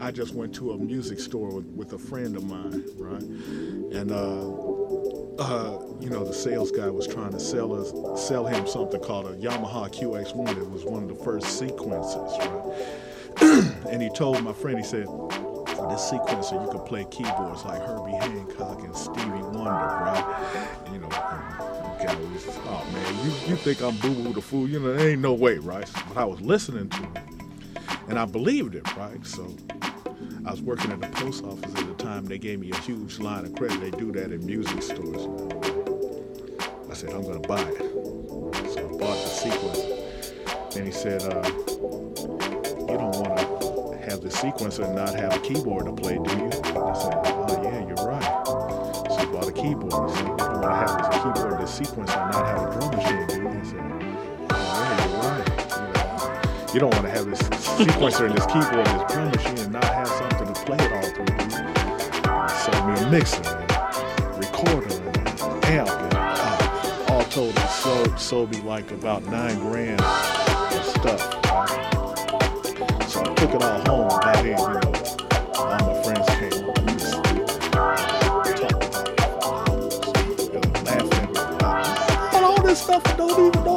I just went to a music store with, with a friend of mine, right? And uh, uh, you know, the sales guy was trying to sell us, sell him something called a Yamaha QX1. It was one of the first sequencers, right? and he told my friend, he said, this sequencer, you could play keyboards like Herbie Hancock and Stevie Wonder, right? You know, oh man, you, you think I'm Boo Boo the Fool? You know, there ain't no way, right? But I was listening to him, and I believed it, right? So I was working at the post office at the time. They gave me a huge line of credit. They do that in music stores. I said, I'm gonna buy it. So I bought the sequencer. And he said, uh, you don't want to have the sequencer and not have a keyboard to play, do you? I said, oh yeah, you're right. So I bought a keyboard. He said, you don't want to have this keyboard, this sequencer, and not have a drum machine, do you? I said, yeah, you're right. You don't want to have this sequencer and this keyboard and this drum machine A mixer and recorder and amp and uh, all told it sold, sold me like about nine grand of stuff. So I took it all home by then, you know. All my friends came laughing about all this stuff don't even know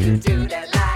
do that life.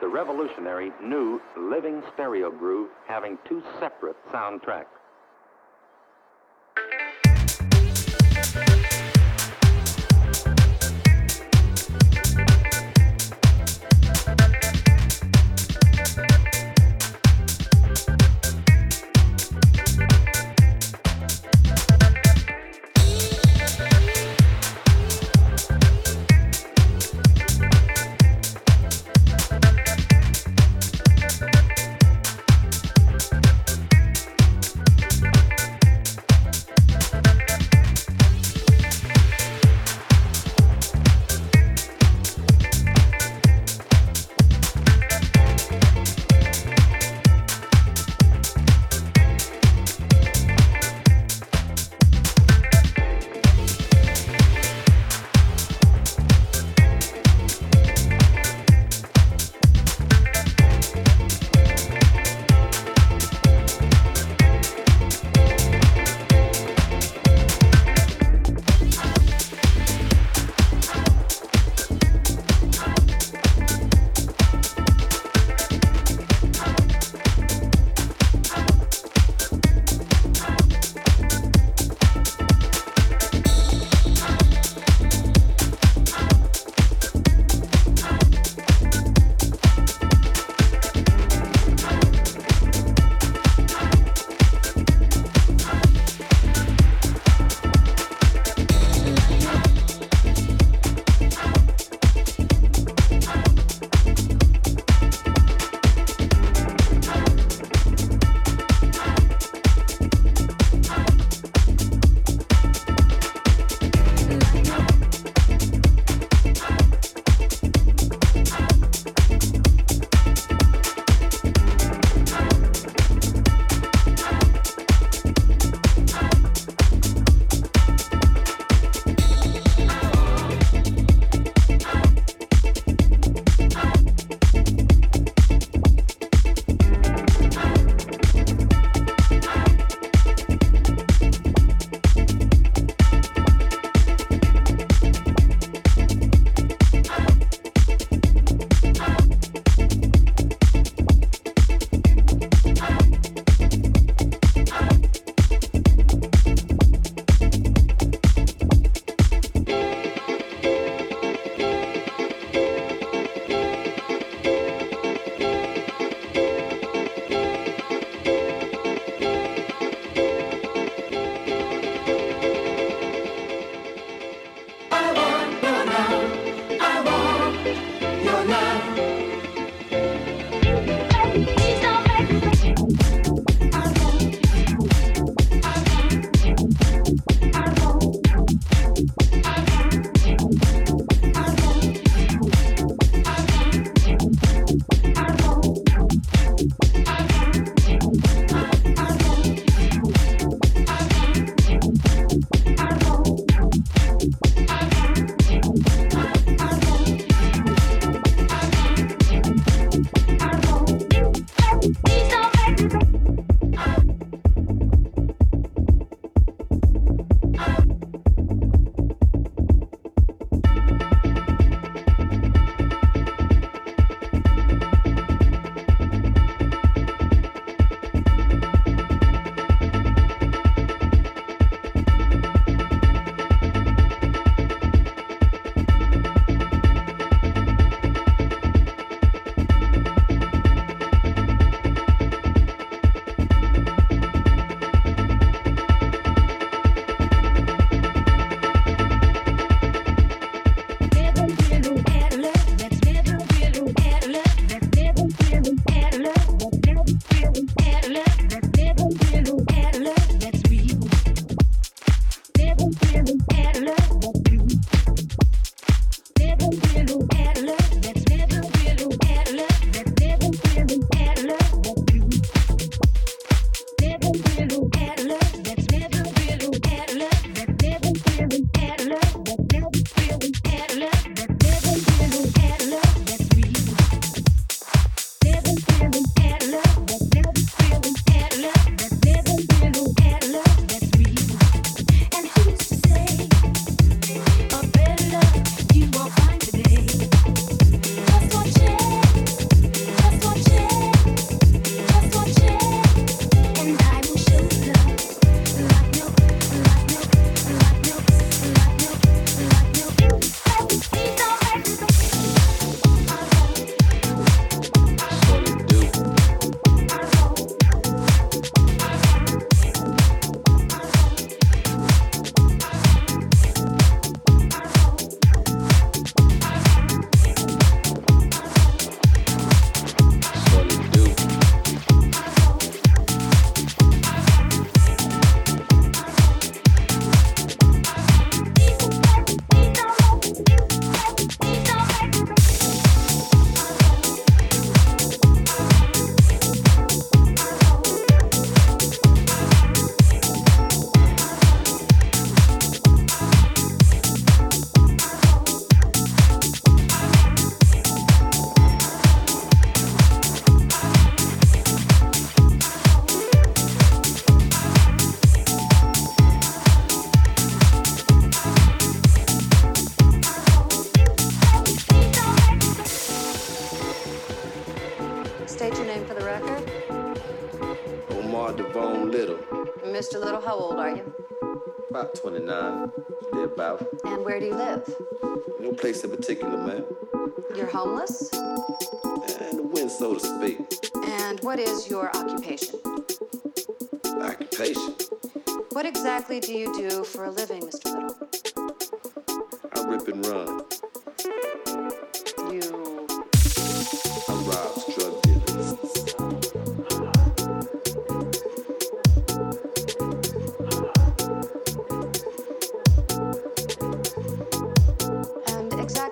the revolutionary new living stereo groove having two separate soundtracks. Live? No place in particular, man. You're homeless? And the wind, so to speak. And what is your occupation? Occupation. What exactly do you do for a living, Mr. Little? I rip and run. You. I rob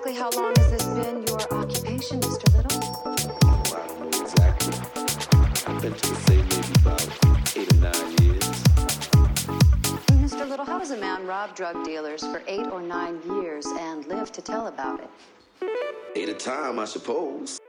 exactly how long has this been your occupation, Mr. Little? Know exactly. I bet you say maybe about eight or nine years. Mr. Little, how does a man rob drug dealers for eight or nine years and live to tell about it? Eight a time, I suppose.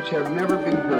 Which have never been heard